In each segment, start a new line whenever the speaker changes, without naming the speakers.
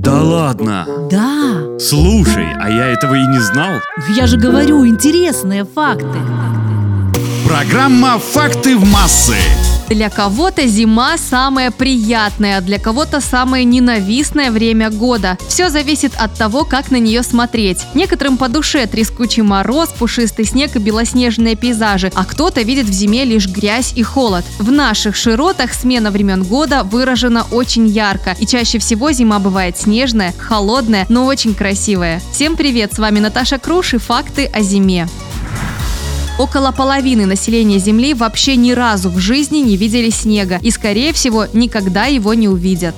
Да ладно?
Да,
Слушай, а я этого и не знал.
я же говорю, интересные факты.
Программа «Факты в массы».
Для кого-то зима самое приятное, а для кого-то самое ненавистное время года. Все зависит от того, как на нее смотреть. Некоторым по душе трескучий мороз, пушистый снег и белоснежные пейзажи, а кто-то видит в зиме лишь грязь и холод. В наших широтах смена времен года выражена очень ярко, и чаще всего зима бывает снежная, холодная, но очень красивая. Всем привет, с вами Наташа Круш и факты о зиме. Около половины населения Земли вообще ни разу в жизни не видели снега и, скорее всего, никогда его не увидят.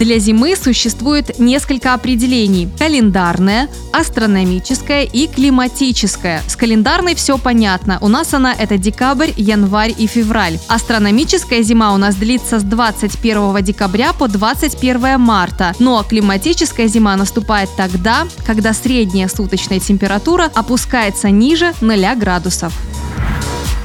Для зимы существует несколько определений – календарная, астрономическая и климатическая. С календарной все понятно, у нас она – это декабрь, январь и февраль. Астрономическая зима у нас длится с 21 декабря по 21 марта, ну а климатическая зима наступает тогда, когда средняя суточная температура опускается ниже 0 градусов.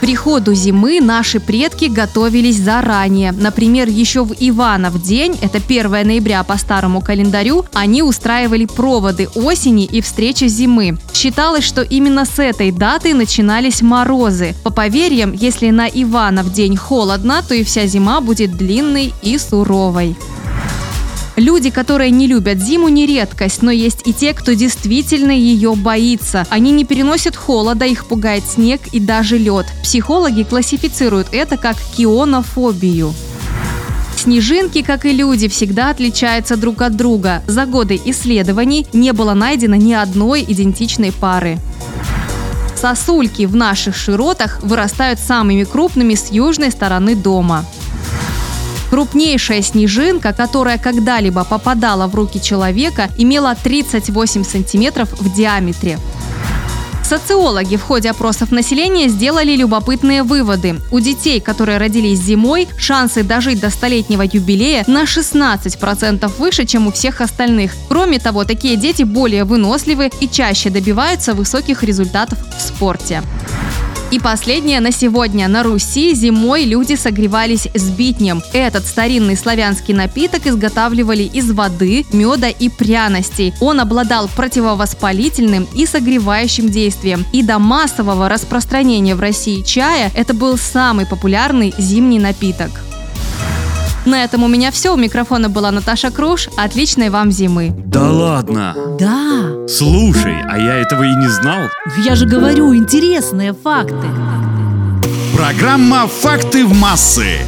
Приходу зимы наши предки готовились заранее. Например, еще в Иванов день, это 1 ноября по старому календарю, они устраивали проводы осени и встречи зимы. Считалось, что именно с этой даты начинались морозы. По поверьям, если на Иванов день холодно, то и вся зима будет длинной и суровой. Люди, которые не любят зиму, не редкость, но есть и те, кто действительно ее боится. Они не переносят холода, их пугает снег и даже лед. Психологи классифицируют это как кионофобию. Снежинки, как и люди, всегда отличаются друг от друга. За годы исследований не было найдено ни одной идентичной пары. Сосульки в наших широтах вырастают самыми крупными с южной стороны дома. Крупнейшая снежинка, которая когда-либо попадала в руки человека, имела 38 сантиметров в диаметре. Социологи в ходе опросов населения сделали любопытные выводы. У детей, которые родились зимой, шансы дожить до столетнего юбилея на 16% выше, чем у всех остальных. Кроме того, такие дети более выносливы и чаще добиваются высоких результатов в спорте. И последнее на сегодня. На Руси зимой люди согревались сбитнем. Этот старинный славянский напиток изготавливали из воды, меда и пряностей. Он обладал противовоспалительным и согревающим действием. И до массового распространения в России чая это был самый популярный зимний напиток. На этом у меня все. У микрофона была Наташа Круш. Отличной вам зимы.
Да ладно?
Да,
Слушай, а я этого и не знал.
я же говорю, интересные факты.
Программа «Факты в массы».